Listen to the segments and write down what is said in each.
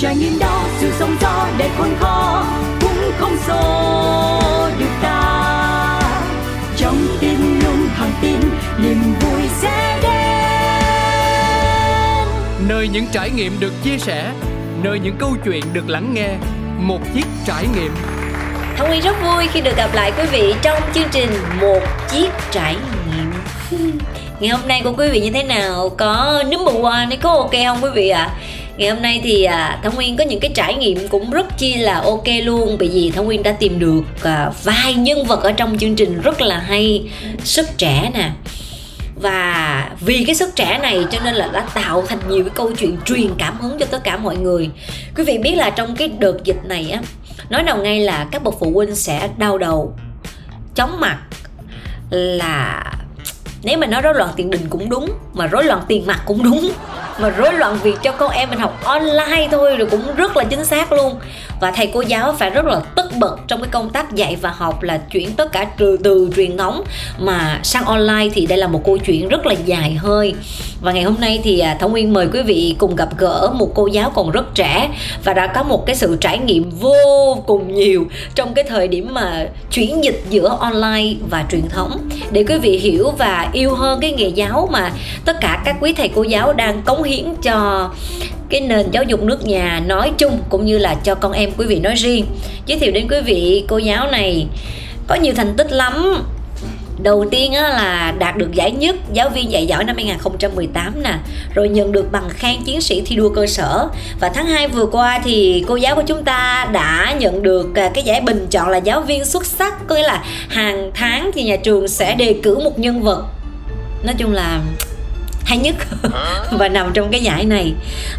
trải nghiệm đó sự sống gió để khôn khó cũng không xô được ta trong tim luôn thẳng tin niềm vui sẽ đến nơi những trải nghiệm được chia sẻ nơi những câu chuyện được lắng nghe một chiếc trải nghiệm Thông Nguyên rất vui khi được gặp lại quý vị trong chương trình Một Chiếc Trải Nghiệm Ngày hôm nay của quý vị như thế nào? Có number one hay có ok không quý vị ạ? À? Ngày hôm nay thì à, Thông Nguyên có những cái trải nghiệm cũng rất chi là ok luôn Bởi vì Thông Nguyên đã tìm được à, vài nhân vật ở trong chương trình rất là hay. Sức trẻ nè. Và vì cái sức trẻ này cho nên là đã tạo thành nhiều cái câu chuyện truyền cảm hứng cho tất cả mọi người. Quý vị biết là trong cái đợt dịch này á nói đầu ngay là các bậc phụ huynh sẽ đau đầu chóng mặt là nếu mà nói rối loạn tiền đình cũng đúng, mà rối loạn tiền mặt cũng đúng. Mà rối loạn việc cho con em mình học online thôi rồi cũng rất là chính xác luôn. Và thầy cô giáo phải rất là tất bật trong cái công tác dạy và học là chuyển tất cả từ từ truyền thống mà sang online thì đây là một câu chuyện rất là dài hơi. Và ngày hôm nay thì à, thảo Nguyên mời quý vị cùng gặp gỡ một cô giáo còn rất trẻ và đã có một cái sự trải nghiệm vô cùng nhiều trong cái thời điểm mà chuyển dịch giữa online và truyền thống. Để quý vị hiểu và yêu hơn cái nghề giáo mà tất cả các quý thầy cô giáo đang cống hiến cho cái nền giáo dục nước nhà nói chung cũng như là cho con em quý vị nói riêng. Giới thiệu đến quý vị cô giáo này có nhiều thành tích lắm. Đầu tiên á, là đạt được giải nhất giáo viên dạy giỏi năm 2018 nè rồi nhận được bằng khen chiến sĩ thi đua cơ sở. Và tháng 2 vừa qua thì cô giáo của chúng ta đã nhận được à, cái giải bình chọn là giáo viên xuất sắc có nghĩa là hàng tháng thì nhà trường sẽ đề cử một nhân vật nói chung là hay nhất. Và nằm trong cái giải này.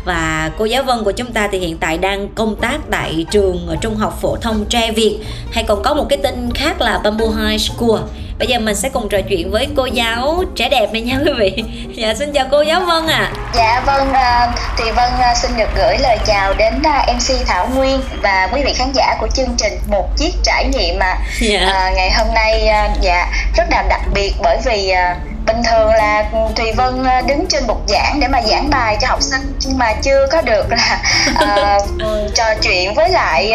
Và cô giáo Vân của chúng ta thì hiện tại đang công tác tại trường trung học phổ thông Tre Việt. Hay còn có một cái tên khác là Bamboo High School bây giờ mình sẽ cùng trò chuyện với cô giáo trẻ đẹp này nha quý vị dạ xin chào cô giáo Vân ạ à. dạ vâng uh, thì Vân uh, xin được gửi lời chào đến à, MC Thảo Nguyên và quý vị khán giả của chương trình một chiếc trải nghiệm mà dạ. uh, ngày hôm nay dạ rất là đặc biệt bởi vì bình thường là thùy vân ờ, đứng trên bục giảng để mà giảng bài cho học sinh nhưng mà chưa có được là uh, trò chuyện với lại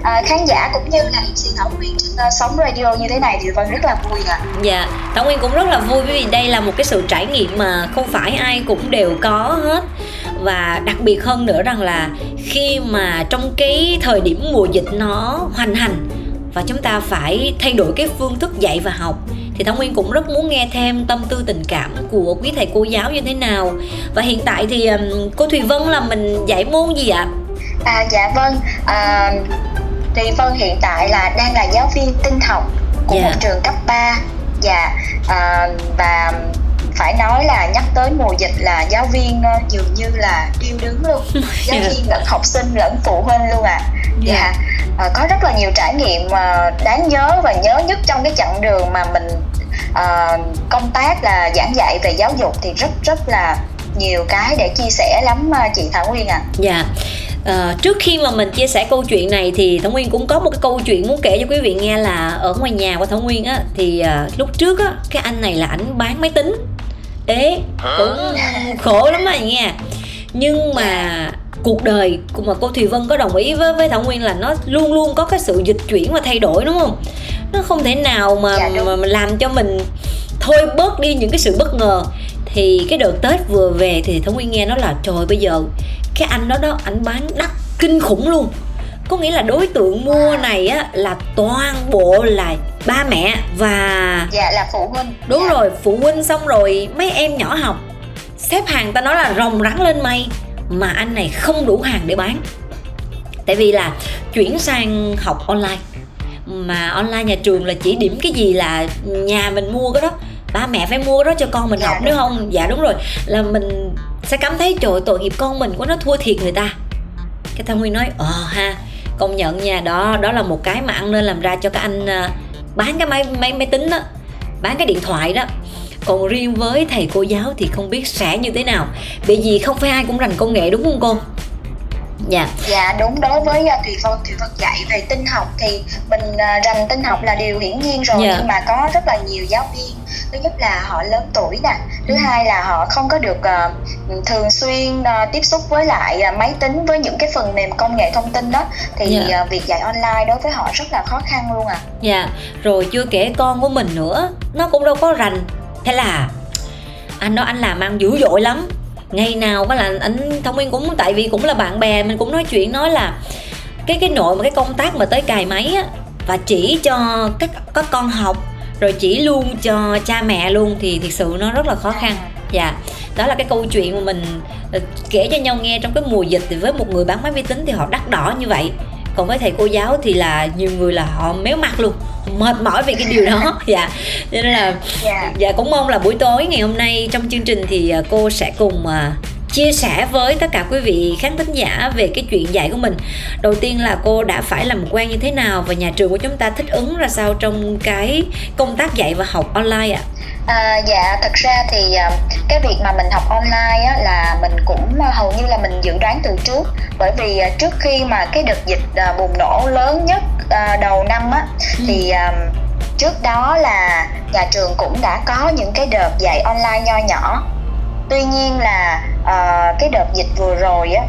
uh, khán giả cũng như là mc thảo nguyên trên sóng radio như thế này thì vân rất là vui ạ à. dạ thảo nguyên cũng rất là vui bởi vì đây là một cái sự trải nghiệm mà không phải ai cũng đều có hết và đặc biệt hơn nữa rằng là khi mà trong cái thời điểm mùa dịch nó hoành hành và chúng ta phải thay đổi cái phương thức dạy và học thì Thảo Nguyên cũng rất muốn nghe thêm tâm tư tình cảm của quý thầy cô giáo như thế nào và hiện tại thì cô Thùy Vân là mình dạy môn gì ạ? À dạ vâng à, Thùy Vân hiện tại là đang là giáo viên tinh học của dạ. một trường cấp 3 dạ à, và phải nói là nhắc tới mùa dịch là giáo viên uh, dường như là điêu đứng luôn giáo yeah. viên lẫn học sinh lẫn phụ huynh luôn à dạ yeah. uh, có rất là nhiều trải nghiệm uh, đáng nhớ và nhớ nhất trong cái chặng đường mà mình uh, công tác là giảng dạy về giáo dục thì rất rất là nhiều cái để chia sẻ lắm chị Thảo Nguyên à dạ À, trước khi mà mình chia sẻ câu chuyện này thì Thảo Nguyên cũng có một cái câu chuyện muốn kể cho quý vị nghe là ở ngoài nhà của Thảo Nguyên á thì à, lúc trước á cái anh này là ảnh bán máy tính. Ế cũng khổ lắm mà nghe. Nhưng mà cuộc đời mà cô Thùy Vân có đồng ý với với Thảo Nguyên là nó luôn luôn có cái sự dịch chuyển và thay đổi đúng không? Nó không thể nào mà dạ, mà làm cho mình thôi bớt đi những cái sự bất ngờ thì cái đợt Tết vừa về thì Thảo Nguyên nghe nó là trời bây giờ cái anh đó đó anh bán đắt kinh khủng luôn. Có nghĩa là đối tượng mua này á là toàn bộ là ba mẹ và dạ là phụ huynh. Đúng dạ. rồi phụ huynh xong rồi mấy em nhỏ học. Xếp hàng ta nói là rồng rắn lên mây mà anh này không đủ hàng để bán. Tại vì là chuyển sang học online. Mà online nhà trường là chỉ điểm cái gì là nhà mình mua cái đó ba mẹ phải mua đó cho con mình dạ, học đúng. không? Dạ đúng rồi. Là mình sẽ cảm thấy trời tội nghiệp con mình quá nó thua thiệt người ta. Cái thằng nguyên nói ờ ha công nhận nha đó đó là một cái mà ăn nên làm ra cho các anh uh, bán cái máy máy máy tính đó bán cái điện thoại đó. Còn riêng với thầy cô giáo thì không biết sẽ như thế nào. Bởi vì không phải ai cũng rành công nghệ đúng không cô dạ. Dạ đúng đối với uh, thùy vân thùy vân dạy về tinh học thì mình uh, rành tinh học là điều hiển nhiên rồi Dạ. nhưng mà có rất là nhiều giáo viên. Thứ nhất là họ lớn tuổi nè thứ hai là họ không có được uh, thường xuyên uh, tiếp xúc với lại uh, máy tính với những cái phần mềm công nghệ thông tin đó thì Dạ. uh, việc dạy online đối với họ rất là khó khăn luôn à dạ rồi chưa kể con của mình nữa nó cũng đâu có rành. Thế là anh nói anh làm ăn dữ dội lắm ngày nào có là anh thông minh cũng tại vì cũng là bạn bè mình cũng nói chuyện nói là cái cái nội mà cái công tác mà tới cài máy á và chỉ cho các các con học rồi chỉ luôn cho cha mẹ luôn thì thực sự nó rất là khó khăn. Dạ. Đó là cái câu chuyện mà mình ờ, kể cho nhau nghe trong cái mùa dịch thì với một người bán máy vi tính thì họ đắt đỏ như vậy còn với thầy cô giáo thì là nhiều người là họ méo mặt luôn mệt mỏi vì cái điều đó. Dạ. Cho nên là dạ. Dạ cũng mong là buổi tối ngày hôm nay trong chương trình thì à, cô sẽ cùng à, chia sẻ với tất cả quý vị khán thính giả về cái chuyện dạy của mình. Đầu tiên là cô đã phải làm quen như thế nào và nhà trường của chúng ta thích ứng ra sao trong cái công tác dạy và học online ạ? À, dạ thật ra thì à, cái việc mà mình học online á, là mình cũng à, hầu như là mình dự đoán từ trước bởi vì à, trước khi mà cái đợt dịch à, bùng nổ lớn nhất à, đầu năm á thì à, trước đó là nhà trường cũng đã có những cái đợt dạy online nho nhỏ tuy nhiên là à, cái đợt dịch vừa rồi á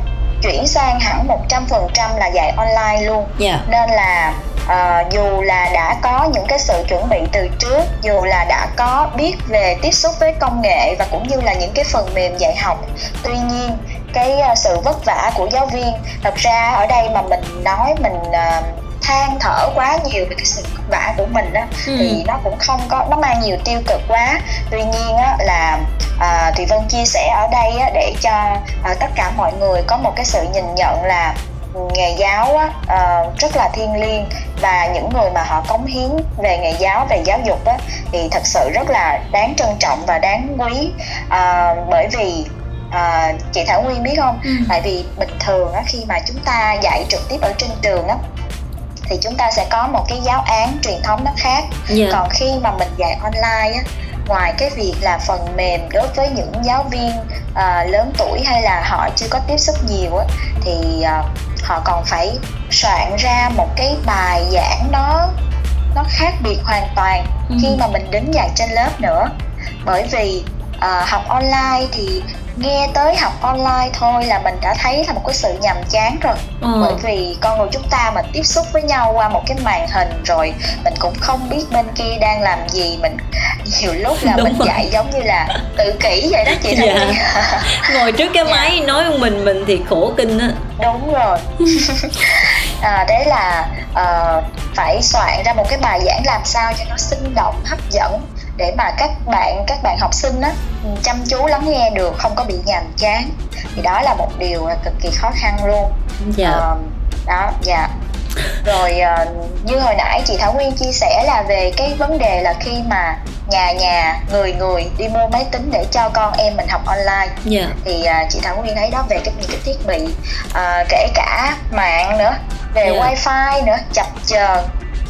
chuyển sang hẳn 100% là dạy online luôn Dạ. nên là ờ, dù là đã có những cái sự chuẩn bị từ trước dù là đã có biết về tiếp xúc với công nghệ và cũng như là những cái phần mềm dạy học tuy nhiên cái ờ, sự vất vả của giáo viên thật ra ở đây mà mình nói mình ờ, than thở quá nhiều về cái sự vất vả của mình á Ừ. thì nó cũng không có nó mang nhiều tiêu cực quá tuy nhiên á là à, thì vân chia sẻ ở đây á, để cho à, tất cả mọi người có một cái sự nhìn nhận là nghề giáo á, ờ, rất là thiêng liêng và những người mà họ cống hiến về nghề giáo về giáo dục á, thì thật sự rất là đáng trân trọng và đáng quý Ờ, bởi vì ờ, chị Thảo Nguyên biết không Ừ. tại vì bình thường á, khi mà chúng ta dạy trực tiếp ở trên trường á thì chúng ta sẽ có một cái giáo án truyền thống nó khác Dạ. còn khi mà mình dạy online á ngoài cái việc là phần mềm đối với những giáo viên à, lớn tuổi hay là họ chưa có tiếp xúc nhiều á thì à, họ còn phải soạn ra một cái bài giảng nó nó khác biệt hoàn toàn Ừ. khi mà mình đến dạy trên lớp nữa bởi vì à, học online thì nghe tới học online thôi là mình đã thấy là một cái sự nhàm chán rồi Ờ. bởi vì con người chúng ta mà tiếp xúc với nhau qua một cái màn hình rồi mình cũng không biết bên kia đang làm gì mình nhiều lúc là Đúng mình rồi. dạy giống như là tự kỷ vậy đó chị Dạ. Ngồi trước cái Dạ. máy nói mình mình thì khổ kinh á. đúng rồi à, đấy là ờ, phải soạn ra một cái bài giảng làm sao cho nó sinh động hấp dẫn để mà các bạn các bạn học sinh á chăm chú lắng nghe được không có bị nhàm chán thì đó là một điều cực kỳ khó khăn luôn Dạ. Ờ, đó dạ rồi ờ, như hồi nãy chị Thảo Nguyên chia sẻ là về cái vấn đề là khi mà nhà nhà người người đi mua máy tính để cho con em mình học online Dạ. thì à, chị Thảo Nguyên thấy đó về cái những cái thiết bị à, kể cả mạng nữa về Dạ. wifi nữa chập chờn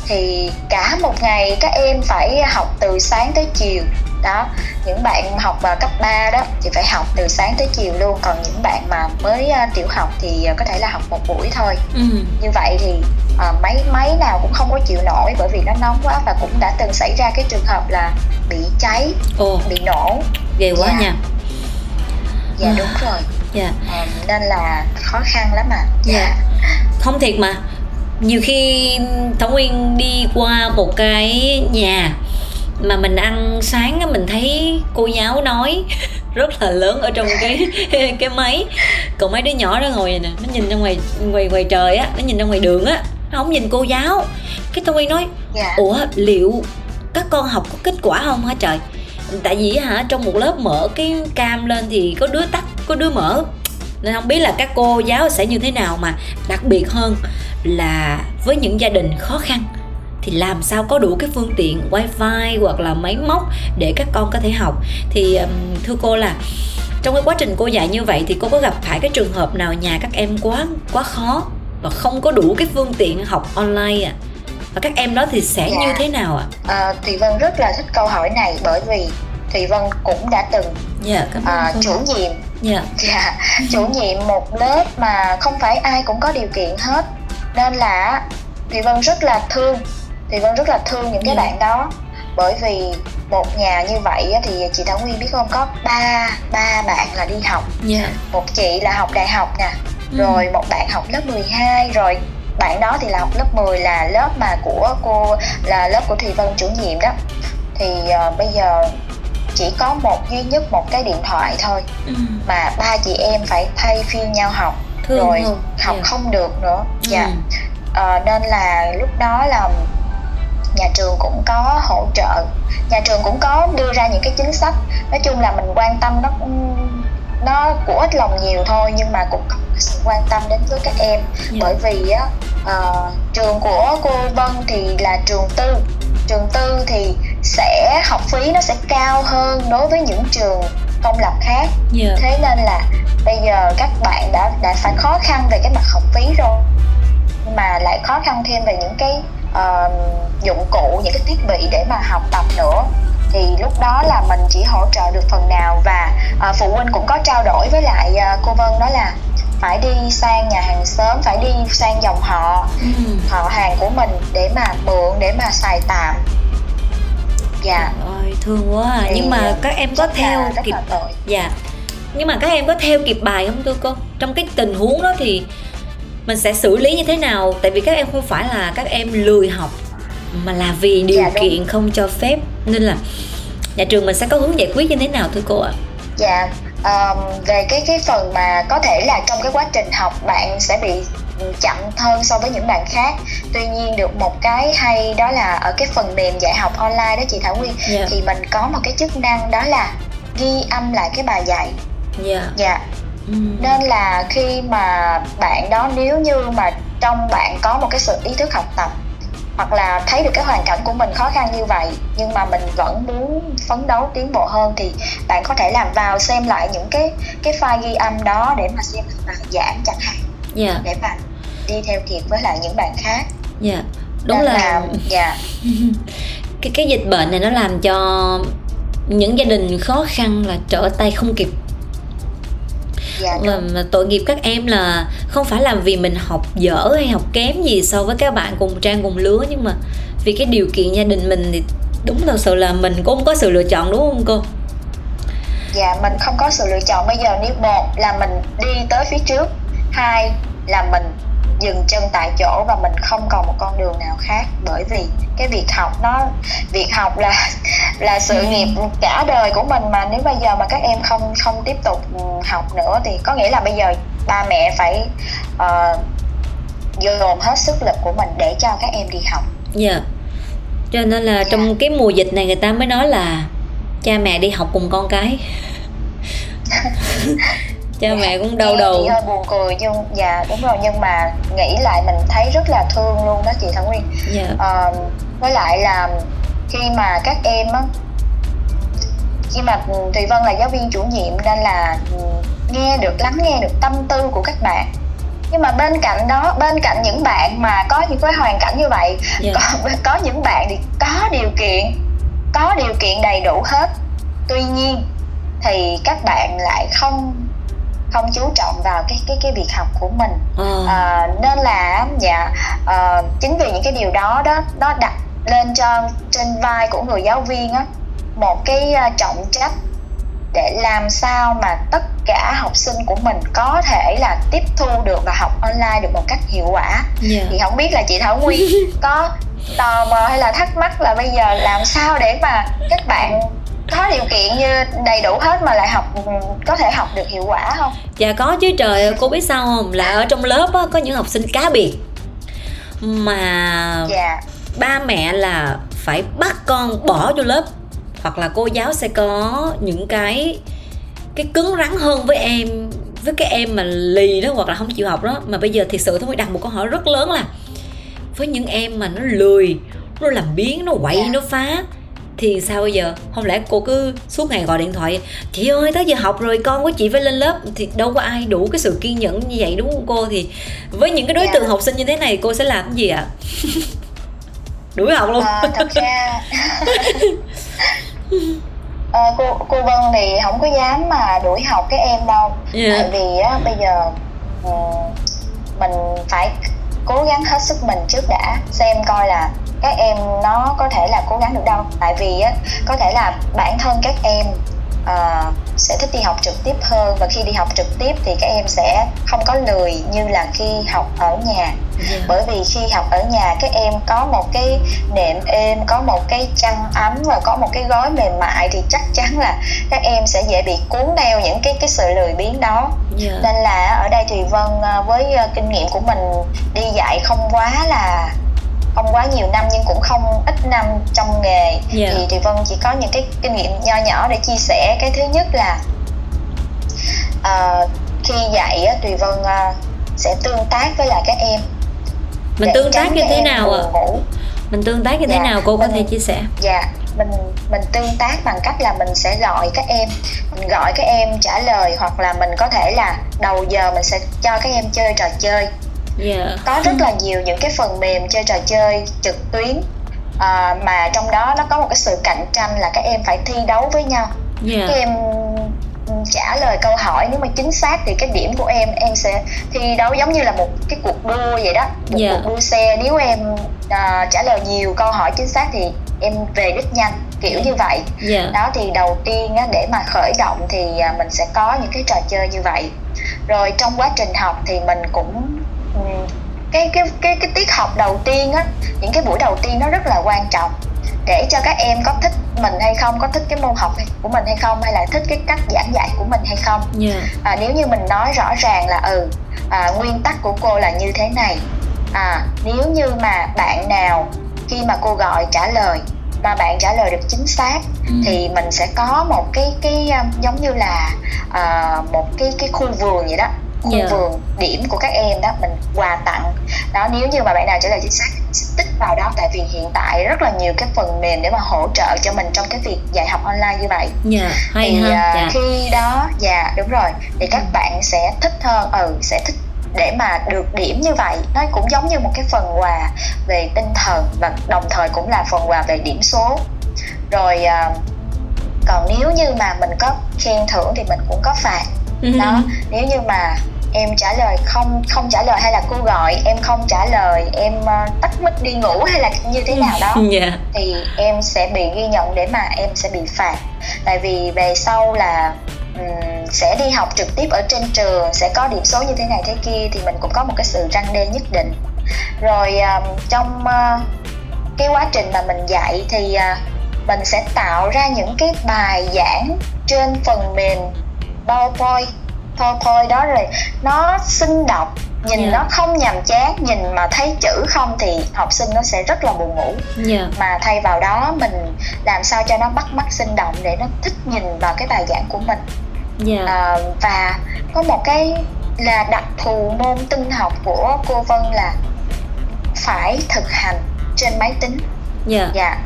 thì cả một ngày các em phải học từ sáng tới chiều đó những bạn học vào cấp 3 đó thì phải học từ sáng tới chiều luôn còn những bạn mà mới à, tiểu học thì à, có thể là học một buổi thôi Ừ. như vậy thì à, máy máy nào cũng không có chịu nổi bởi vì nó nóng quá và cũng đã từng xảy ra cái trường hợp là bị cháy Ồ, bị nổ ghê quá Dạ. nha. dạ À. đúng rồi Dạ. Ờ, nên là khó khăn lắm à Dạ. Không thiệt mà. Nhiều khi Thảo Nguyên đi qua một cái nhà mà mình ăn sáng á mình thấy cô giáo nói rất là lớn ở trong cái cái máy. Còn mấy đứa nhỏ đó ngồi nè nó nhìn ra ngoài ngoài ngoài trời á nó nhìn ra ngoài đường á nó không nhìn cô giáo. Cái Nguyên nói dạ. Ủa liệu các con học có kết quả không hả trời? Tại vì hả trong một lớp mở cái cam lên thì có đứa tắt có đứa mở. Nên không biết là các cô giáo sẽ như thế nào mà đặc biệt hơn là với những gia đình khó khăn thì làm sao có đủ cái phương tiện wifi hoặc là máy móc để các con có thể học? Thì thưa cô là trong cái quá trình cô dạy như vậy thì cô có gặp phải cái trường hợp nào nhà các em quá quá khó và không có đủ cái phương tiện học online à và các em đó thì sẽ Dạ. như thế nào ạ? Ờ, Thùy Vân rất là thích câu hỏi này bởi vì Thùy Vân cũng đã từng dạ cảm ơn à, chủ nhiệm. Dạ. Dạ chủ nhiệm một lớp mà không phải ai cũng có điều kiện hết nên là thì vân rất là thương thì vân rất là thương những cái Dạ. bạn đó bởi vì một nhà như vậy thì chị thảo nguyên biết không có ba ba bạn là đi học dạ một chị là học đại học nè Ừ. rồi một bạn học lớp 12 rồi bạn đó thì là học lớp 10 là lớp mà của cô là lớp của Thùy Vân chủ nhiệm đó thì ờ, bây giờ chỉ có một duy nhất một cái điện thoại thôi ừ. mà ba chị em phải thay phiên nhau học thương rồi không học Dạ. không được nữa. Dạ. Ừ. Ờ, nên là lúc đó là nhà trường cũng có hỗ trợ. Nhà trường cũng có đưa ra những cái chính sách. Nói chung là mình quan tâm nó nó của ít lòng nhiều thôi nhưng mà cũng có sự quan tâm đến với các em. Dạ. bởi vì á ờ, trường của cô Vân thì là trường tư. Trường tư thì sẽ học phí nó sẽ cao hơn đối với những trường công lập khác. Dạ. Thế nên là bây giờ các bạn đã đã phải khó khăn về cái mặt học phí rồi. Mà lại khó khăn thêm về những cái ờ, dụng cụ những cái thiết bị để mà học tập nữa. Thì lúc đó là mình chỉ hỗ trợ được phần nào và ờ, phụ huynh cũng có trao đổi với lại ờ, cô Vân đó là phải đi sang nhà hàng xóm phải đi sang dòng họ ừ. họ hàng của mình để mà mượn để mà xài tạm dạ. Ôi, thương quá à. Thì, nhưng mà ờ, các em có theo kịp dạ. Nhưng mà các em có theo kịp bài không thưa cô? Trong cái tình huống đó thì mình sẽ xử lý như thế nào? Tại vì các em không phải là các em lười học mà là vì điều Dạ, đúng. kiện không cho phép. Nên là nhà trường mình sẽ có hướng giải quyết như thế nào thưa cô ạ? Dạ, um, về cái cái phần mà có thể là trong cái quá trình học bạn sẽ bị chậm hơn so với những bạn khác. Tuy nhiên được một cái hay đó là ở cái phần mềm dạy học online đó chị Thảo Nguyên Dạ. thì mình có một cái chức năng đó là ghi âm lại cái bài dạy. dạ Dạ, ừ. nên là khi mà bạn đó nếu như mà trong bạn có một cái sự ý thức học tập hoặc là thấy được cái hoàn cảnh của mình khó khăn như vậy nhưng mà mình vẫn muốn phấn đấu tiến bộ hơn thì bạn có thể làm vào xem lại những cái cái file ghi âm đó để mà xem bài giảng chẳng hạn dạ để mà đi theo kịp với lại những bạn khác. Dạ đúng Nên là dạ. Cái cái dịch bệnh này nó làm cho những gia đình khó khăn là trở tay không kịp. Dạ và tội nghiệp các em là không phải là vì mình học dở hay học kém gì so với các bạn cùng trang cùng lứa nhưng mà vì cái điều kiện gia đình mình thì đúng thật sự là mình cũng không có sự lựa chọn đúng không cô? Dạ mình không có sự lựa chọn bây giờ. Nếu một là mình đi tới phía trước hai là mình dừng chân tại chỗ và mình không còn một con đường nào khác bởi vì cái việc học nó việc học là là sự nghiệp cả đời của mình mà. Nếu bây giờ mà các em không không tiếp tục ừ, học nữa thì có nghĩa là bây giờ ba mẹ phải uh, dồn hết sức lực của mình để cho các em đi học. Dạ. Cho nên là trong cái mùa dịch này người ta mới nói là cha mẹ đi học cùng con cái cha mẹ cũng đau Nghe đầu. thì hơi buồn cười nhưng dạ đúng rồi nhưng mà nghĩ lại mình thấy rất là thương luôn đó chị Thảo Nguyên. Dạ. Ờ, với lại là khi mà các em á khi mà Thùy Vân là giáo viên chủ nhiệm nên là ừ, nghe được lắng nghe được tâm tư của các bạn. Nhưng mà bên cạnh đó bên cạnh những bạn mà có những cái hoàn cảnh như vậy Dạ. có có những bạn thì có điều kiện có điều kiện đầy đủ hết. Tuy nhiên thì các bạn lại không không chú trọng vào cái cái cái việc học của mình. Ờ. À, nên là dạ à, chính vì những cái điều đó đó nó đặt lên cho trên vai của người giáo viên á một cái trọng trách để làm sao mà tất cả học sinh của mình có thể là tiếp thu được và học online được một cách hiệu quả. Dạ. Thì không biết là chị Thảo Nguyên có tò mò hay là thắc mắc là bây giờ làm sao để mà các bạn có điều kiện như đầy đủ hết mà lại học có thể học được hiệu quả không? Dạ có chứ trời ơi, cô biết sao không là ở trong lớp á, có những học sinh cá biệt mà Dạ, ba mẹ là phải bắt con bỏ vô lớp hoặc là cô giáo sẽ có những cái cái cứng rắn hơn với em với cái em mà lì đó hoặc là không chịu học đó mà bây giờ thiệt sự tôi mới đặt một câu hỏi rất lớn là với những em mà nó lười nó làm biến nó quậy Dạ. nó phá thì sao bây giờ? Không lẽ cô cứ suốt ngày gọi điện thoại? Chị ơi tới giờ học rồi con của chị phải lên lớp. Thì đâu có ai đủ cái sự kiên nhẫn như vậy đúng không cô? Thì với những cái đối Dạ. tượng học sinh như thế này cô sẽ làm cái gì ạ? Đuổi học luôn. Ờ, thật ra Ờ, cô cô Vân thì không có dám mà đuổi học các em đâu. Dạ. tại vì á bây giờ ừ, mình phải cố gắng hết sức mình trước đã, xem coi là các em nó có thể là cố gắng được đâu. Tại vì á, có thể là bản thân các em ờ, sẽ thích đi học trực tiếp hơn và khi đi học trực tiếp thì các em sẽ không có lười như là khi học ở nhà Dạ. bởi vì khi học ở nhà các em có một cái nệm êm có một cái chăn ấm và có một cái gói mềm mại thì chắc chắn là các em sẽ dễ bị cuốn theo những cái cái sự lười biếng đó Dạ. nên là ở đây thì vân à, với à, kinh nghiệm của mình đi dạy không quá là không quá nhiều năm nhưng cũng không ít năm trong nghề. Dạ. thì thì vân chỉ có những cái kinh nghiệm nho nhỏ để chia sẻ. Cái thứ nhất là à, khi dạy á, thì vân à, sẽ tương tác với lại các em. Mình tương tác như thế nào ạ? mình tương tác như thế Dạ, nào cô có mình- thể chia sẻ? dạ mình mình tương tác bằng cách là mình sẽ gọi các em. Mình gọi các em trả lời hoặc là mình có thể là đầu giờ mình sẽ cho các em chơi trò chơi dạ. Có rất là nhiều những cái phần mềm chơi trò chơi trực tuyến à, mà trong đó nó có một cái sự cạnh tranh là các em phải thi đấu với nhau. Dạ. Các em trả lời câu hỏi nếu mà chính xác thì cái điểm của em em sẽ thi đấu giống như là một cái cuộc đua vậy đó. Một Dạ. cuộc đua xe. Nếu em à, trả lời nhiều câu hỏi chính xác thì em về đích nhanh kiểu như vậy. Dạ. Đó thì đầu tiên á, để mà khởi động thì à, mình sẽ có những cái trò chơi như vậy. Rồi trong quá trình học thì mình cũng cái cái cái cái tiết học đầu tiên á những cái buổi đầu tiên nó rất là quan trọng. Để cho các em có thích mình hay không có thích cái môn học của mình hay không hay là thích cái cách giảng dạy của mình hay không. Dạ. À, nếu như mình nói rõ ràng là ừ à, nguyên tắc của cô là như thế này. À nếu như mà bạn nào khi mà cô gọi trả lời mà bạn trả lời được chính xác Ừ. thì mình sẽ có một cái cái um, giống như là à, một cái cái khu vườn vậy đó khu Dạ. vườn điểm của các em đó mình quà tặng. Đó nếu như mà bạn nào trả lời chính xác sẽ tích vào đó. Tại vì hiện tại rất là nhiều cái phần mềm để mà hỗ trợ cho mình trong cái việc dạy học online như vậy. Dạ hay thì ha. à, dạ. khi đó dạ đúng rồi. Thì các bạn sẽ thích hơn ừ sẽ thích để mà được điểm như vậy. Nó cũng giống như một cái phần quà về tinh thần và đồng thời cũng là phần quà về điểm số. Rồi à, còn nếu như mà mình có khen thưởng thì mình cũng có phạt đó nếu như mà em trả lời không không trả lời hay là cô gọi em không trả lời em à, tắt mic đi ngủ hay là như thế nào đó dạ. thì em sẽ bị ghi nhận để mà em sẽ bị phạt. Tại vì về sau là ừm, sẽ đi học trực tiếp ở trên trường sẽ có điểm số như thế này thế kia thì mình cũng có một cái sự răng đe nhất định. Rồi à, trong à, cái quá trình mà mình dạy thì à, mình sẽ tạo ra những cái bài giảng trên phần mềm PowerPoint PowerPoint đó rồi. Nó sinh động nhìn Dạ. nó không nhàm chán nhìn mà thấy chữ không thì học sinh nó sẽ rất là buồn ngủ. Dạ. Mà thay vào đó mình làm sao cho nó bắt mắt sinh động để nó thích nhìn vào cái bài giảng của mình. Dạ. À, và có một cái là đặc thù môn tinh học của cô Vân là phải thực hành trên máy tính dạ. Dạ.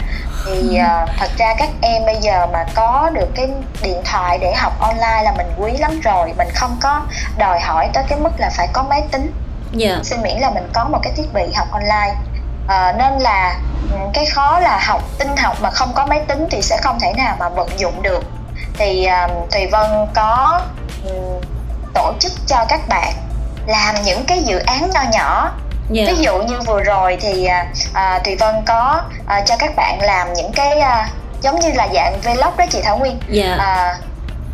Thì à, thật ra các em bây giờ mà có được cái điện thoại để học online là mình quý lắm rồi. Mình không có đòi hỏi tới cái mức là phải có máy tính. Dạ. Xin miễn là mình có một cái thiết bị học online. À, nên là ừ, cái khó là học tinh học mà không có máy tính thì sẽ không thể nào mà vận dụng được. Thì à, thùy vân có ừ, tổ chức cho các bạn làm những cái dự án nho nhỏ dạ. Ví dụ như vừa rồi thì à, à, thùy vân có à, cho các bạn làm những cái à, giống như là dạng vlog đó chị thảo nguyên. Dạ. À,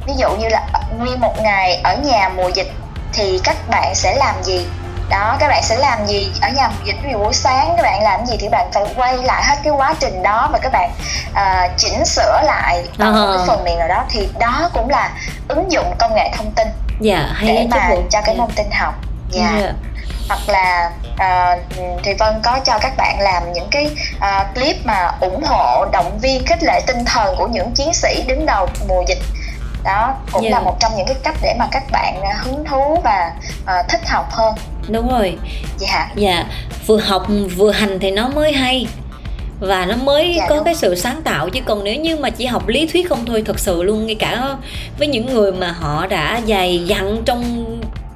ví dụ như là nguyên một ngày ở nhà mùa dịch thì các bạn sẽ làm gì? Đó các bạn sẽ làm gì ở nhà mùa dịch? Ví dụ buổi sáng các bạn làm gì thì bạn phải quay lại hết cái quá trình đó và các bạn à, chỉnh sửa lại một Ờ. cái phần mềm nào đó. Thì đó cũng là ứng dụng công nghệ thông tin dạ hay để mà cho cái Dạ. môn tinh học. Dạ. Dạ. Hoặc là à, thì Vân có cho các bạn làm những cái à, clip mà ủng hộ động viên khích lệ tinh thần của những chiến sĩ đứng đầu mùa dịch. Đó cũng Dạ. là một trong những cái cách để mà các bạn à, hứng thú và à, thích học hơn. Đúng rồi. Dạ dạ vừa học vừa hành thì nó mới hay. Và nó mới Dạ, có đúng. cái sự sáng tạo chứ còn nếu như mà chỉ học lý thuyết không thôi thật sự luôn ngay cả với những người mà họ đã dày dặn trong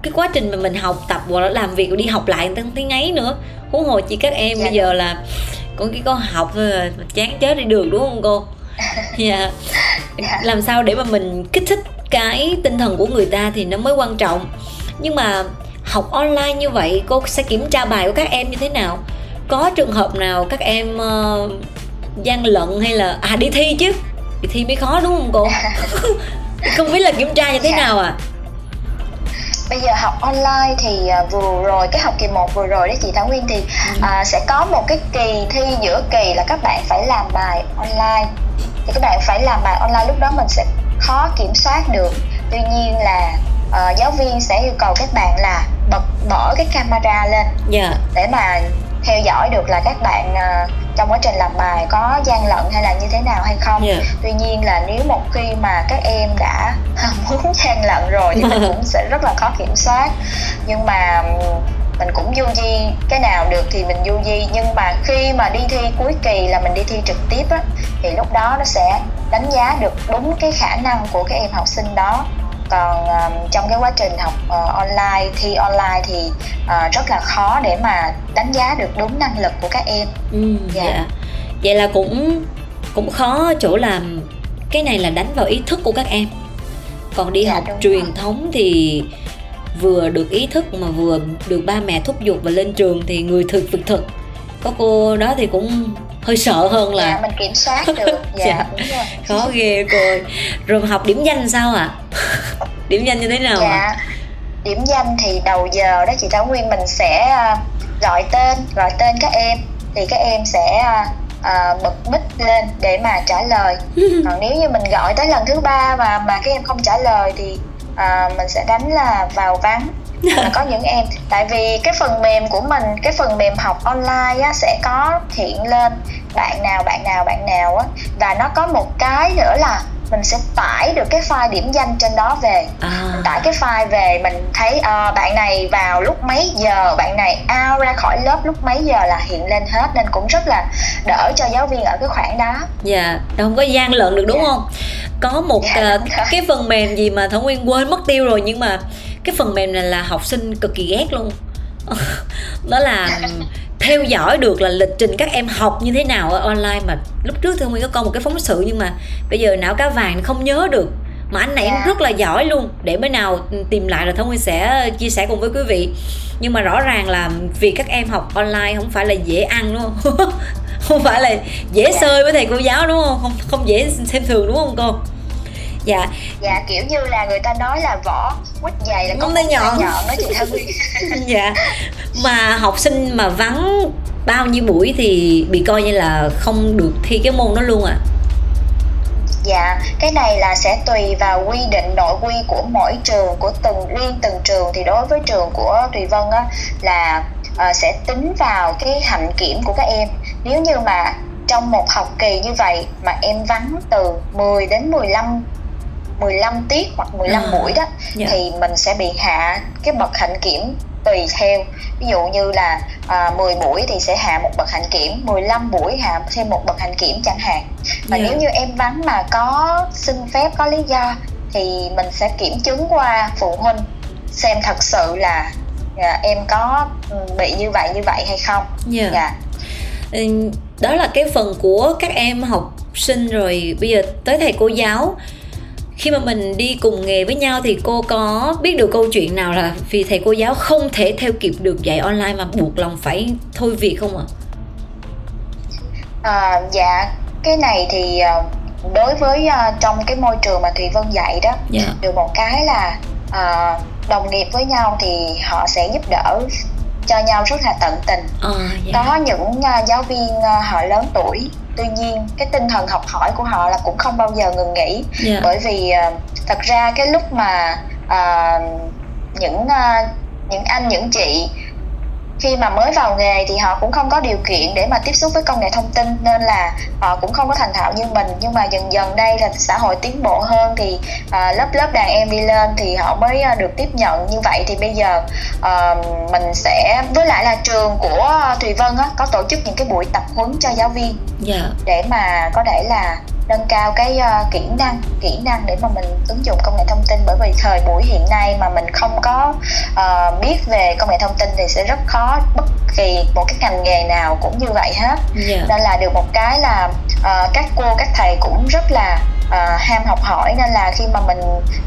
cái quá trình mà mình học tập hoặc là làm việc đi học lại người ta không thấy ngáy nữa. Huống hồ chỉ các em Dạ, bây giờ là con cái con học thôi à, chán chết đi được đúng không cô? Dạ. Dạ. làm sao để mà mình kích thích cái tinh thần của người ta thì nó mới quan trọng. Nhưng mà học online như vậy cô sẽ kiểm tra bài của các em như thế nào? Có trường hợp nào các em uh, gian lận hay là à đi thi chứ? Đi thi mới khó đúng không cô? Không biết là kiểm tra như thế Dạ. nào à bây giờ học online thì à, vừa rồi cái học kỳ 1 vừa rồi đấy chị Thảo Nguyên thì Ừ. à, sẽ có một cái kỳ thi giữa kỳ là các bạn phải làm bài online. Thì các bạn phải làm bài online lúc đó mình sẽ khó kiểm soát được. Tuy nhiên là à, giáo viên sẽ yêu cầu các bạn là bật mở cái camera lên dạ. để mà theo dõi được là các bạn à, trong quá trình làm bài có gian lận hay là như thế nào hay không. Dạ. Tuy nhiên là nếu một khi mà các em đã muốn gian lận rồi thì mình cũng sẽ rất là khó kiểm soát. Nhưng mà mình cũng du di cái nào được thì mình du di. Nhưng mà khi mà đi thi cuối kỳ là mình đi thi trực tiếp á thì lúc đó nó sẽ đánh giá được đúng cái khả năng của các em học sinh đó còn ừm, trong cái quá trình học ờ, online thi online thì ờ, rất là khó để mà đánh giá được đúng năng lực của các em ừ, Dạ. dạ vậy là cũng cũng khó chỗ làm cái này là đánh vào ý thức của các em còn đi Dạ, học truyền rồi. thống thì vừa được ý thức mà vừa được ba mẹ thúc giục và lên trường thì người thực việc thực có cô đó thì cũng hơi sợ hơn dạ là mình kiểm soát được dạ, Dạ. đúng rồi khó ghê cô ơi. rồi học điểm danh sao ạ à? điểm danh như thế nào ạ dạ điểm danh thì đầu giờ đó chị Thảo Nguyên mình sẽ à, gọi tên gọi tên các em thì các em sẽ à, à, bật mic lên để mà trả lời còn nếu như mình gọi tới lần thứ ba mà mà các em không trả lời thì à, mình sẽ đánh là vào vắng mà có những em tại vì cái phần mềm của mình cái phần mềm học online á, sẽ có hiện lên. Bạn nào bạn nào bạn nào á. Và nó có một cái nữa là mình sẽ tải được cái file điểm danh trên đó về. À. Mình tải cái file về mình thấy ờ, bạn này vào lúc mấy giờ bạn này out ra khỏi lớp lúc mấy giờ là hiện lên hết nên cũng rất là đỡ cho giáo viên ở cái khoảng đó. Dạ đâu không có gian lận được đúng Dạ. không? Có một Dạ, ờ, đúng rồi. cái phần mềm gì mà thảo nguyên quên mất tiêu rồi nhưng mà cái phần mềm này là học sinh cực kỳ ghét luôn. Đó là theo dõi được là lịch trình các em học như thế nào ở online mà lúc trước Thảo Nguyên có coi một cái phóng sự nhưng mà bây giờ não cá vàng không nhớ được. Mà anh này Dạ. rất là giỏi luôn. Để bữa nào tìm lại là Thảo Nguyên sẽ chia sẻ cùng với quý vị. Nhưng mà rõ ràng là vì các em học online không phải là dễ ăn đúng không? Không phải là dễ Dạ. sơi với thầy cô giáo đúng không? Không không dễ xem thường đúng không cô dạ. Dạ kiểu như là người ta nói là vỏ quýt dày là có tay nhọn. nhọn đó chị Nguyên dạ. Mà học sinh mà vắng bao nhiêu buổi thì bị coi như là không được thi cái môn đó luôn à Dạ, cái này là sẽ tùy vào quy định nội quy của mỗi trường, của từng riêng từng trường. Thì đối với trường của Thùy Vân á là ờ, sẽ tính vào cái hạnh kiểm của các em. Nếu như mà trong một học kỳ như vậy mà em vắng từ 10 đến 15 15 tiết hoặc 15 À, buổi đó dạ. thì mình sẽ bị hạ cái bậc hạnh kiểm tùy theo. Ví dụ như là à, 10 buổi thì sẽ hạ một bậc hạnh kiểm 15 buổi hạ thêm một bậc hạnh kiểm chẳng hạn. Và Dạ. nếu như em vắng mà có xin phép có lý do thì mình sẽ kiểm chứng qua phụ huynh xem thật sự là à, em có bị như vậy như vậy hay không. Dạ. Dạ. Ừ, đó là cái phần của các em học sinh rồi bây giờ tới thầy cô giáo khi mà mình đi cùng nghề với nhau thì cô có biết được câu chuyện nào là vì thầy cô giáo không thể theo kịp được dạy online mà buộc lòng phải thôi việc không ạ? À, dạ. Cái này thì à, đối với à, trong cái môi trường mà Thùy Vân dạy đó dạ. được một cái là à, đồng nghiệp với nhau thì họ sẽ giúp đỡ cho nhau rất là tận tình. À, dạ. Có những à, giáo viên à, họ lớn tuổi tuy nhiên cái tinh thần học hỏi của họ là cũng không bao giờ ngừng nghỉ. Dạ. Bởi vì à, thật ra cái lúc mà à, những à, những anh những chị khi mà mới vào nghề thì họ cũng không có điều kiện để mà tiếp xúc với công nghệ thông tin nên là họ cũng không có thành thạo như mình. Nhưng mà dần dần đây là xã hội tiến bộ hơn thì à, lớp lớp đàn em đi lên thì họ mới à, được tiếp nhận như vậy. Thì bây giờ à, mình sẽ với lại là trường của Thùy Vân á, có tổ chức những cái buổi tập huấn cho giáo viên dạ. để mà có thể là nâng cao cái uh, kỹ năng kỹ năng để mà mình ứng dụng công nghệ thông tin. Bởi vì thời buổi hiện nay mà mình không có uh, biết về công nghệ thông tin thì sẽ rất khó bất kỳ một cái ngành nghề nào cũng như vậy hết. Dạ. Nên là được một cái là uh, các cô các thầy cũng rất là uh, ham học hỏi nên là khi mà mình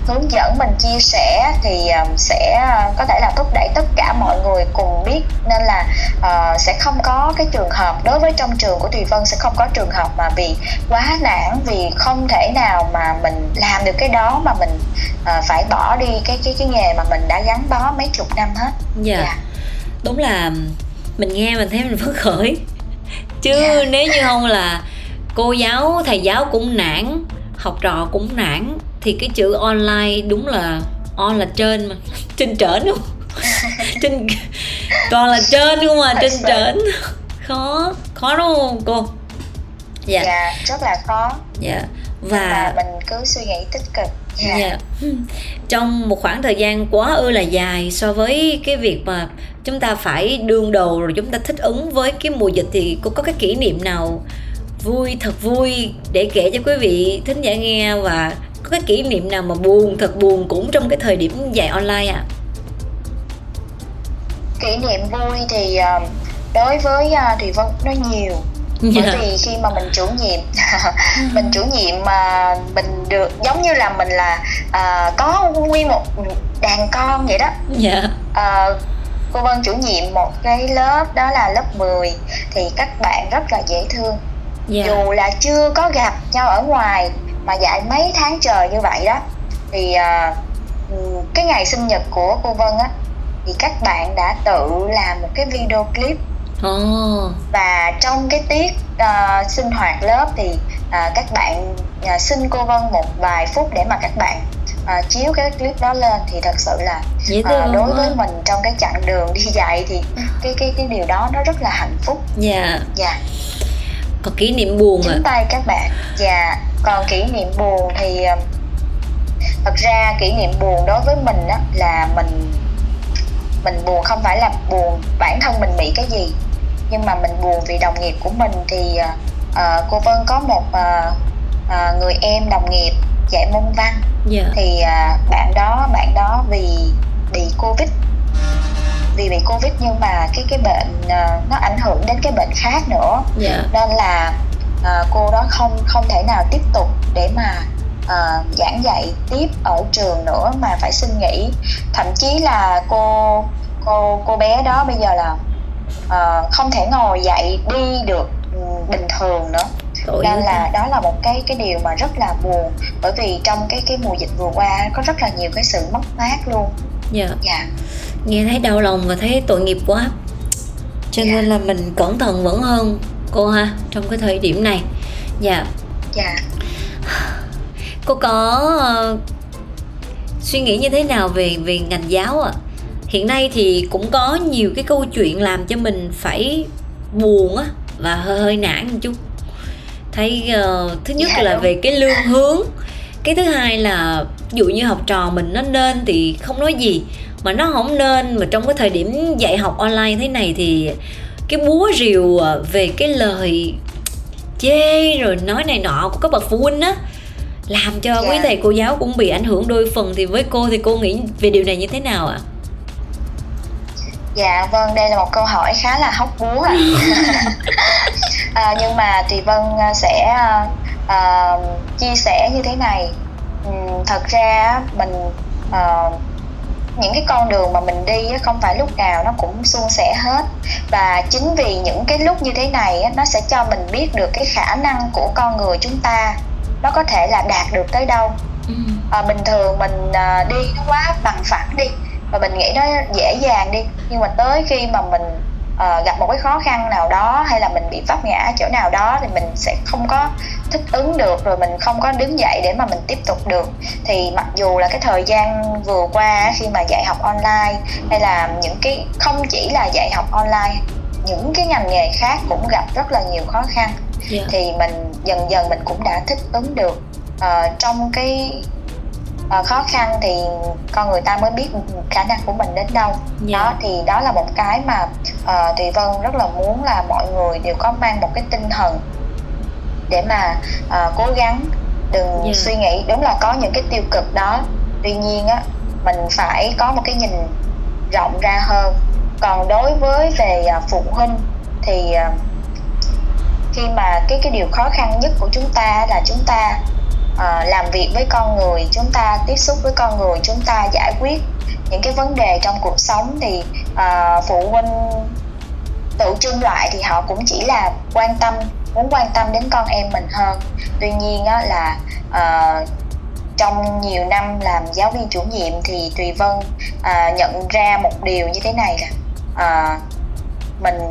hướng dẫn mình chia sẻ thì uh, sẽ có thể là thúc đẩy tất cả mọi người cùng biết nên là uh, sẽ không có cái trường hợp đối với trong trường của Thùy Vân sẽ không có trường hợp mà vì quá nản vì không thể nào mà mình làm được cái đó mà mình uh, phải bỏ đi cái cái cái nghề mà mình đã gắn bó mấy chục năm hết. Dạ. Yeah. Yeah. Đúng là mình nghe mình thấy mình phấn khởi chứ yeah. Dạ. nếu như không là cô giáo thầy giáo cũng nản học trò cũng nản. Thì cái chữ online đúng là on là trên mà. Trên trển luôn trên toàn là trên không mà trên trển. Khó khó đúng không cô? Dạ. Yeah, rất là khó. Dạ. Yeah. và mình cứ suy nghĩ tích cực. Dạ. Yeah. yeah. trong một khoảng thời gian quá ư là dài so với cái việc mà chúng ta phải đương đầu rồi chúng ta thích ứng với cái mùa dịch thì cô có cái kỷ niệm nào vui thật vui để kể cho quý vị thính giả nghe và có cái kỷ niệm nào mà buồn thật buồn cũng trong cái thời điểm dạy online ạ à? kỷ niệm vui thì ờ, đối với uh, Thùy Vân nó nhiều bởi yeah. Dạ. vì khi mà mình chủ nhiệm mình chủ nhiệm mà mình được giống như là mình là uh, có nguyên một đàn con vậy đó yeah. Dạ. uh, cô Vân chủ nhiệm một cái lớp đó là lớp 10 thì các bạn rất là dễ thương yeah. Dạ. dù là chưa có gặp nhau ở ngoài mà dạy mấy tháng trời như vậy đó thì uh, cái ngày sinh nhật của cô Vân á thì các bạn đã tự làm một cái video clip oh. và trong cái tiết uh, sinh hoạt lớp thì uh, các bạn uh, xin cô Vân một vài phút để mà các bạn uh, chiếu cái clip đó lên thì thật sự là uh, đối với mình trong cái chặng đường đi dạy thì cái cái cái điều đó nó rất là hạnh phúc dạ yeah. dạ yeah có kỷ niệm buồn à? tay các bạn dạ còn kỷ niệm buồn thì ờ, thật ra kỷ niệm buồn đối với mình á là mình mình buồn không phải là buồn bản thân mình bị cái gì nhưng mà mình buồn vì đồng nghiệp của mình thì uh, cô Vân có một uh, uh, người em đồng nghiệp dạy môn văn yeah. Dạ. thì uh, bạn đó bạn đó vì bị covid vì bị covid nhưng mà cái cái bệnh uh, nó ảnh hưởng đến cái bệnh khác nữa yeah. Dạ. nên là uh, cô đó không không thể nào tiếp tục để mà uh, giảng dạy tiếp ở trường nữa mà phải xin nghỉ thậm chí là cô cô cô bé đó bây giờ là uh, không thể ngồi dậy đi được um, bình thường nữa Tội nên là đó là một cái cái điều mà rất là buồn bởi vì trong cái cái mùa dịch vừa qua có rất là nhiều cái sự mất mát luôn dạ yeah. dạ yeah nghe thấy đau lòng và thấy tội nghiệp quá. Cho yeah. nên là mình cẩn thận vẫn hơn cô ha trong cái thời điểm này. Dạ. Dạ. Cô có uh, suy nghĩ như thế nào về về ngành giáo ạ? À? hiện nay thì cũng có nhiều cái câu chuyện làm cho mình phải buồn á và hơi hơi nản một chút. Thấy uh, thứ nhất dạ, là đúng. về cái lương hướng. Cái thứ hai là ví dụ như học trò mình nó nên thì không nói gì mà nó không nên mà trong cái thời điểm dạy học online thế này thì cái búa rìu à, về cái lời chê rồi nói này nọ của các bậc phụ huynh á làm cho yeah. quý dạ. thầy cô giáo cũng bị ảnh hưởng đôi phần thì với cô thì cô nghĩ về điều này như thế nào ạ? À? Dạ vâng, đây là một câu hỏi khá là hóc búa ạ. À. à, nhưng mà Thùy Vân à, sẽ uh, chia sẻ như thế này. Thật ra mình uh, những cái con đường mà mình đi không phải lúc nào nó cũng suôn sẻ hết. Và chính vì những cái lúc như thế này nó sẽ cho mình biết được cái khả năng của con người chúng ta nó có thể là đạt được tới đâu. Ừ. à, bình thường mình à, đi nó quá bằng phẳng đi và mình nghĩ nó dễ dàng đi. Nhưng mà tới khi mà mình uh, gặp một cái khó khăn nào đó hay là mình bị vấp ngã chỗ nào đó thì mình sẽ không có thích ứng được rồi mình không có đứng dậy để mà mình tiếp tục được thì mặc dù là cái thời gian vừa qua khi mà dạy học online hay là những cái không chỉ là dạy học online những cái ngành nghề khác cũng gặp rất là nhiều khó khăn yeah. Dạ. thì mình dần dần mình cũng đã thích ứng được uh, trong cái uh, khó khăn thì con người ta mới biết khả năng của mình đến đâu yeah. Dạ. đó thì đó là một cái mà uh, Thùy Vân rất là muốn là mọi người đều có mang một cái tinh thần để mà uh, cố gắng đừng yeah. Dạ. suy nghĩ đúng là có những cái tiêu cực đó tuy nhiên á mình phải có một cái nhìn rộng ra hơn còn đối với về phụ huynh thì khi mà cái cái điều khó khăn nhất của chúng ta là chúng ta Ờ, làm việc với con người chúng ta tiếp xúc với con người chúng ta giải quyết những cái vấn đề trong cuộc sống thì uh, phụ huynh tự trưng loại thì họ cũng chỉ là quan tâm muốn quan tâm đến con em mình hơn. Tuy nhiên á, là uh, trong nhiều năm làm giáo viên chủ nhiệm thì tùy vân uh, nhận ra một điều như thế này là uh, mình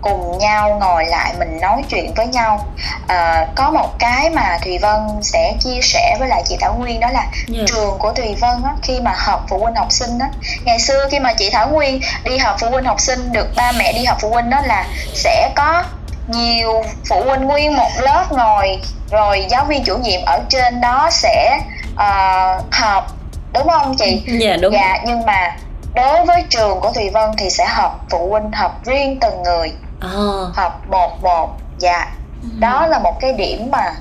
cùng nhau ngồi lại mình nói chuyện với nhau. À, có một cái mà thùy vân sẽ chia sẻ với lại chị thảo nguyên đó là yeah. Dạ. trường của thùy vân á, khi mà họp phụ huynh học sinh á. Ngày xưa khi mà chị thảo nguyên đi họp phụ huynh học sinh được ba mẹ đi họp phụ huynh đó là sẽ có nhiều phụ huynh nguyên một lớp ngồi rồi giáo viên chủ nhiệm ở trên đó sẽ uh, họp. Đúng không chị? Dạ đúng. Dạ nhưng mà đối với trường của thùy vân thì sẽ họp phụ huynh họp riêng từng người oh. học một một dạ ừ. đó là một cái điểm mà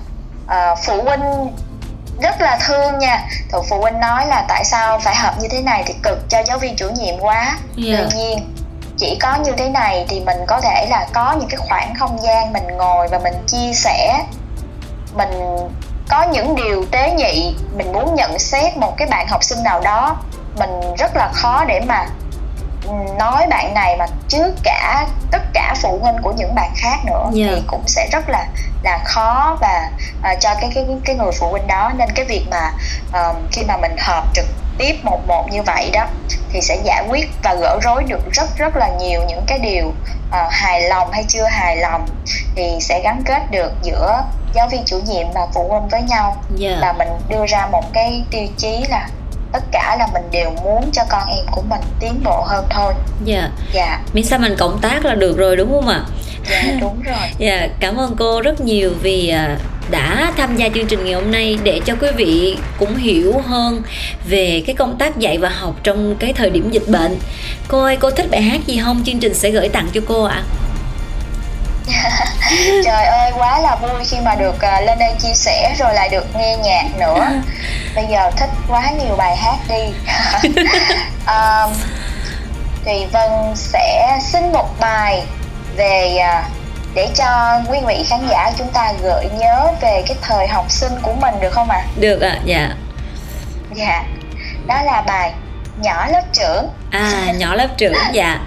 uh, phụ huynh rất là thương nha Thường phụ huynh nói là tại sao phải học như thế này thì cực cho giáo viên chủ nhiệm quá yeah. Dạ. tuy nhiên chỉ có như thế này thì mình có thể là có những cái khoảng không gian mình ngồi và mình chia sẻ mình có những điều tế nhị mình muốn nhận xét một cái bạn học sinh nào đó mình rất là khó để mà nói bạn này mà trước cả tất cả phụ huynh của những bạn khác nữa yeah. Dạ. thì cũng sẽ rất là là khó và uh, cho cái cái cái người phụ huynh đó nên cái việc mà uh, khi mà mình họp trực tiếp một một như vậy đó thì sẽ giải quyết và gỡ rối được rất rất là nhiều những cái điều uh, hài lòng hay chưa hài lòng thì sẽ gắn kết được giữa giáo viên chủ nhiệm và phụ huynh với nhau yeah. Dạ. và mình đưa ra một cái tiêu chí là tất cả là mình đều muốn cho con em của mình tiến bộ hơn thôi. Dạ. Dạ. Miễn sao mình cộng tác là được rồi đúng không ạ? Dạ đúng rồi. Dạ cảm ơn cô rất nhiều vì à, đã tham gia chương trình ngày hôm nay để cho quý vị cũng hiểu hơn về cái công tác dạy và học trong cái thời điểm dịch bệnh. Cô ơi cô thích bài hát gì không? Chương trình sẽ gửi tặng cho cô ạ. à? trời ơi quá là vui khi mà được uh, lên đây chia sẻ rồi lại được nghe nhạc nữa bây giờ thích quá nhiều bài hát đi um, thì vân sẽ xin một bài về uh, để cho quý vị khán giả chúng ta gợi nhớ về cái thời học sinh của mình được không ạ? À? Được ạ, à, dạ. Dạ. Đó là bài nhỏ lớp trưởng. À, nhỏ lớp trưởng dạ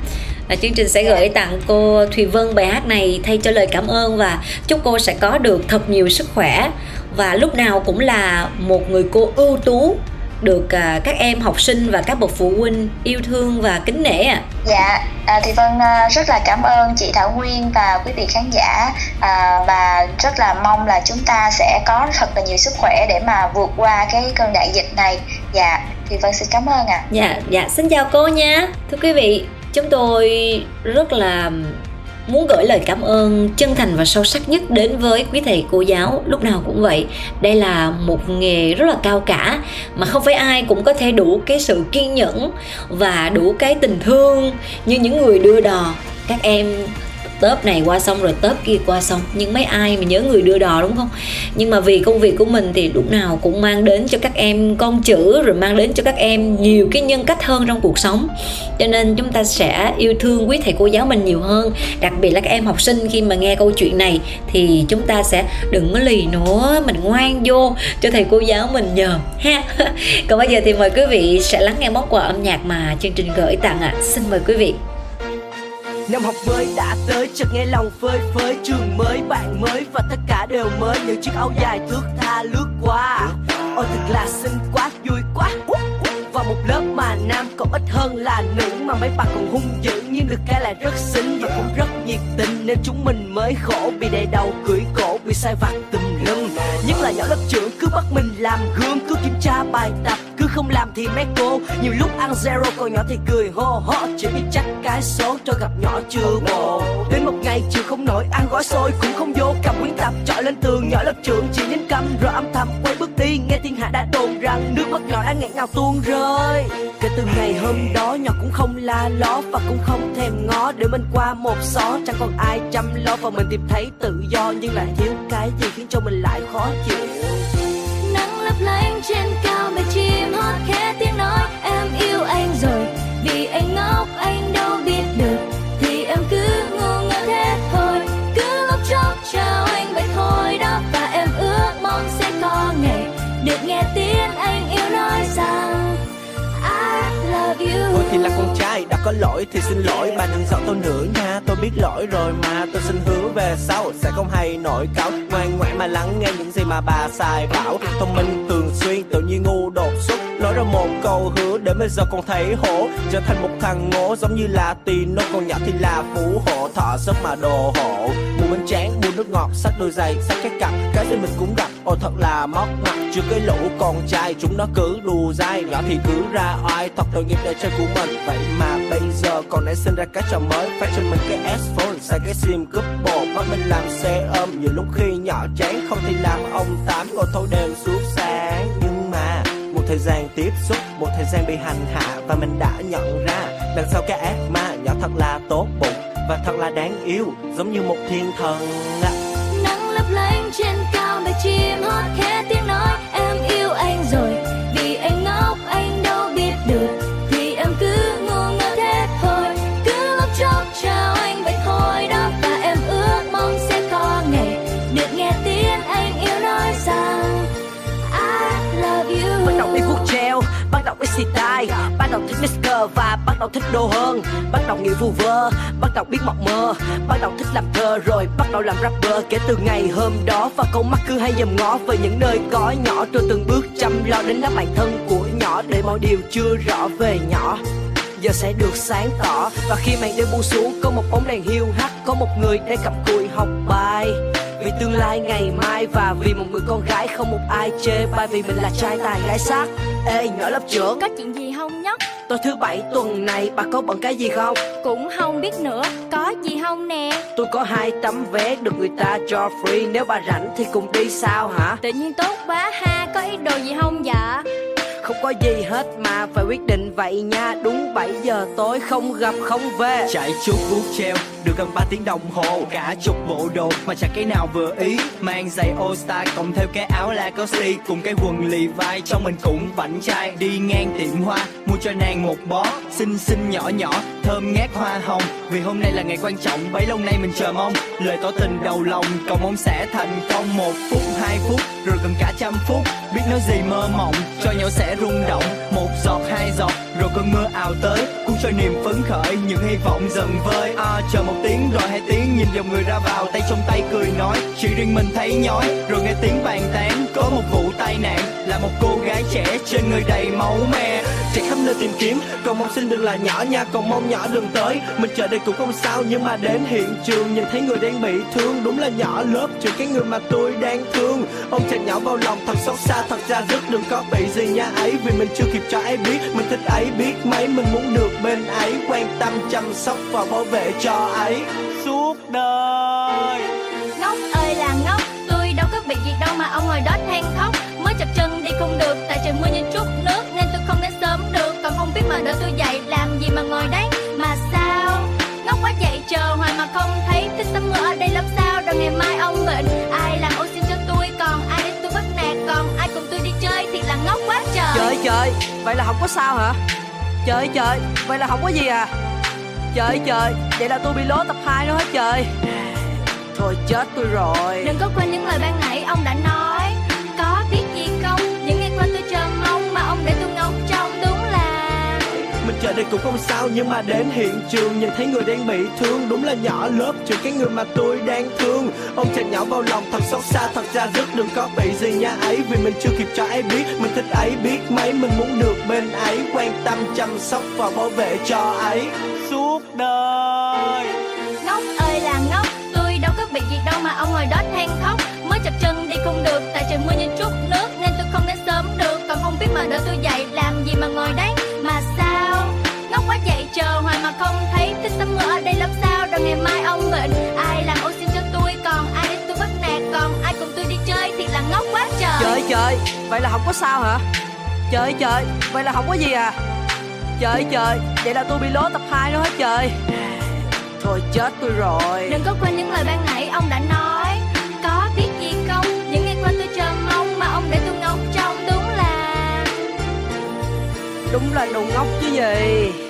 và chương trình sẽ gửi tặng cô Thùy Vân bài hát này thay cho lời cảm ơn và chúc cô sẽ có được thật nhiều sức khỏe và lúc nào cũng là một người cô ưu tú được à, các em học sinh và các bậc phụ huynh yêu thương và kính nể ạ. À. Dạ, à, thì Vân à, rất là cảm ơn chị Thảo Nguyên và quý vị khán giả à, và rất là mong là chúng ta sẽ có thật là nhiều sức khỏe để mà vượt qua cái cơn đại dịch này. Dạ, thì Vân xin cảm ơn ạ. À. Dạ, dạ xin chào cô nha. Thưa quý vị, chúng tôi rất là muốn gửi lời cảm ơn chân thành và sâu sắc nhất đến với quý thầy, cô giáo, lúc nào cũng vậy. Đây là một nghề rất là cao cả, mà không phải ai cũng có thể đủ cái sự kiên nhẫn và đủ cái tình thương như những người đưa đò. Các em tớp này qua xong rồi tớp kia qua xong. Nhưng mấy ai mà nhớ người đưa đò đúng không? Nhưng mà vì công việc của mình thì lúc nào cũng mang đến cho các em con chữ, rồi mang đến cho các em nhiều cái nhân cách hơn trong cuộc sống. Cho nên chúng ta sẽ yêu thương quý thầy cô giáo mình nhiều hơn. Đặc biệt là các em học sinh khi mà nghe câu chuyện này thì chúng ta sẽ đừng có lì nữa mình ngoan vô cho thầy cô giáo mình nhờ. Ha. Còn bây giờ thì mời quý vị sẽ lắng nghe món quà âm nhạc mà chương trình gửi tặng ạ. À. xin mời quý vị. Năm học mới đã tới chợt nghe lòng phơi phới. Trường mới, bạn mới và tất cả đều mới. Những chiếc áo dài thước tha lướt qua. Ôi thật là xinh quá, vui quá. Và một lớp mà nam còn ít hơn là nữ. Mà mấy bạn còn hung dữ nhưng được cái là rất xinh Và cũng rất nhiệt tình. Nên chúng mình mới khổ Bị đầy đầu cưỡi cổ, bị sai vặt tùm lum. Nhất là nhỏ lớp trưởng cứ bắt mình làm gương Cứ kiểm tra bài tập cứ không làm thì mấy cô. Nhiều lúc ăn zero, còn nhỏ thì cười hô hô. Chỉ biết trách cái số cho gặp nhỏ chưa bộ đến một ngày chịu không nổi, ăn gói xôi cũng không vô. Cầm quyển tập trọi lên tường nhỏ lớp trường, chỉ nhấn cầm rồi âm thầm quay bước đi. Nghe thiên hạ đã đồn rằng nước mắt nhỏ đã nghẹn ngào tuôn rơi. Kể từ ngày hôm đó, nhỏ cũng không la ló và cũng không thèm ngó. Để mình qua một xó, chẳng còn ai chăm lo. Và mình tìm thấy tự do, nhưng lại thiếu cái gì khiến cho mình lại khó chịu lánh trên cao mây chim hót khẽ tiếng nói, em yêu anh rồi, vì anh ngốc anh Tôi thì là con trai, đã có lỗi thì xin lỗi. Bà đừng giận tôi nữa nha, tôi biết lỗi rồi mà. Tôi xin hứa về sau, sẽ không hay nổi cáu ngoan ngoãn mà lắng nghe những gì mà bà xài bảo. Thông minh thường xuyên tự nhiên ngu đột xuất nói ra một câu hứa để bây giờ còn thấy hổ. Trở thành một thằng ngố giống như là tino còn nhỏ thì là phú hộ thọ sớm mà đồ hộ buồn bánh tráng, buồn nước ngọt, sách đôi giày, sách cái cặp. Cái gì mình cũng gặp, ôi thật là móc mặt. Chưa cái lũ con trai, chúng nó cứ đù dai. Nhỏ thì cứ ra oai thật tội nghiệp để chơi của mình. Vậy mà bây giờ còn nảy sinh ra cái trò mới. Phát cho mình cái s phone xài cái sim cúp bộ bắt mình làm xe ôm, nhiều lúc khi nhỏ chán không thì làm ông tám. Ngồi thâu đêm suốt sáng thời gian tiếp xúc, một thời gian bị hành hạ và mình đã nhận ra đằng sau cái ác ma nhỏ thật là tốt bụng và thật là đáng yêu, giống như một thiên thần. Nắng lấp lánh trên cao bầy chim hót khen. Và bắt đầu thích đồ hơn. Bắt đầu nghĩ vu vơ, bắt đầu biết mộng mơ. Bắt đầu thích làm thơ rồi bắt đầu làm rapper. Kể từ ngày hôm đó và con mắt cứ hay dòm ngó về những nơi có nhỏ. Tôi từng bước chăm lo đến đáp bản thân của nhỏ để mọi điều chưa rõ về nhỏ. Giờ sẽ được sáng tỏ. Và khi màn đêm buông xuống, có một bóng đèn hiu hắt, có một người đang cầm cùi học bài. Vì tương lai ngày mai và vì một người con gái, không một ai chê bai vì mình là trai tài gái sắc ê, nhỏ lớp trưởng. Có chuyện gì không nhóc? Tối thứ bảy tuần này bà có bận cái gì không? Cũng không biết nữa có gì không nè? Tôi có hai tấm vé được người ta cho free nếu bà rảnh thì cùng đi sao hả? Tự nhiên tốt quá ha có ý đồ gì không dạ không có gì hết mà phải quyết định vậy nha. Đúng 7 giờ tối không gặp không về. Chạy chút vuốt treo được gần 3 tiếng đồng hồ. Cả chục bộ đồ mà chẳng cái nào vừa ý. Mang giày all star cộng theo cái áo lacoste cùng cái quần lì vai trong mình cũng vảnh trai đi ngang tiệm hoa mua cho nàng một bó xinh xinh nhỏ nhỏ thơm ngát hoa hồng. Vì hôm nay là ngày quan trọng bấy lâu nay mình chờ mong. Lời tỏ tình đầu lòng cầu mong sẽ thành công. Một phút hai phút rồi cần cả trăm phút. Biết nói gì mơ mộng cho nhau sẽ rung động. Một giọt hai giọt rồi cơn mưa ào tới. Cuốn trôi niềm phấn khởi những hy vọng dần vơi. À, chờ một tiếng rồi hai tiếng nhìn dòng người ra vào tay trong tay cười nói. Chỉ riêng mình thấy nhói rồi nghe tiếng bàn tán. Có một vụ tai nạn là một cô gái trẻ trên người đầy máu me. Chạy khắp nơi tìm kiếm. Cầu mong xin đừng là nhỏ nha, cầu mong nhỏ đừng tới. Mình chờ đây cũng không sao nhưng mà đến hiện trường nhìn thấy người đang bị thương. Đúng là nhỏ lớp trừ cái người mà tôi đang thương. Ông chàng nhỏ vào lòng, thật xót xa, thật ra rất đừng có bị gì nha. Ấy, vì mình chưa kịp cho ấy biết, mình thích ấy biết mấy. Mình muốn được bên ấy, quan tâm chăm sóc và bảo vệ cho ấy. Suốt đời. Ngốc ơi là ngốc, tôi đâu có bị gì đâu mà ông ngồi đó than khóc chập chân đi không được tại trời mưa như trút nước nên tôi không đến sớm được. Còn không biết mà đợi tôi dậy làm gì mà ngồi đấy? Mà sao? Ngốc quá dậy chờ hoài mà không thấy. Thích tắm mưa ở đây làm sao? Rồi ngày mai ông bệnh ai làm ô xin cho tôi? Còn ai để tôi bắt nạt? Còn ai cùng tôi đi chơi? Thì là ngốc quá trời. Trời trời vậy là không có sao hả? Trời trời vậy là không có gì à? Trời trời vậy là tôi bị lố tập 2 nữa hết trời? Thôi chết tôi rồi. Đừng có quên những lời ban nãy ông đã nói chờ đây cũng không sao nhưng mà đến hiện trường nhìn thấy người đang bị thương. Đúng là nhỏ lớp trừ cái người mà tôi đang thương. Ông chàng nhỏ vào lòng thật xót xa, thật ra rất đừng có bị gì nha. Ấy vì mình chưa kịp cho ấy biết, mình thích ấy biết mấy. Mình muốn được bên ấy, quan tâm chăm sóc và bảo vệ cho ấy. Suốt đời. Ngốc ơi là ngốc, Tôi đâu có bị gì đâu mà ông ngồi đó than khóc. Mới chập chân đi không được, Tại trời mưa như trút nước, Nên tôi không đến sớm được. Còn không biết mà đợi tôi dậy, Làm gì mà ngồi đấy trời vậy là không có sao hả? Trời trời vậy là không có gì à? Trời trời vậy là tôi bị lố tập 2 nữa hết trời. Thôi chết tôi rồi. Đừng có quên những lời ban nãy ông đã nói. Có biết gì không? Những ngày qua tôi chờ mong Mà ông để tôi ngốc trong đúng là đúng là đồ ngốc chứ gì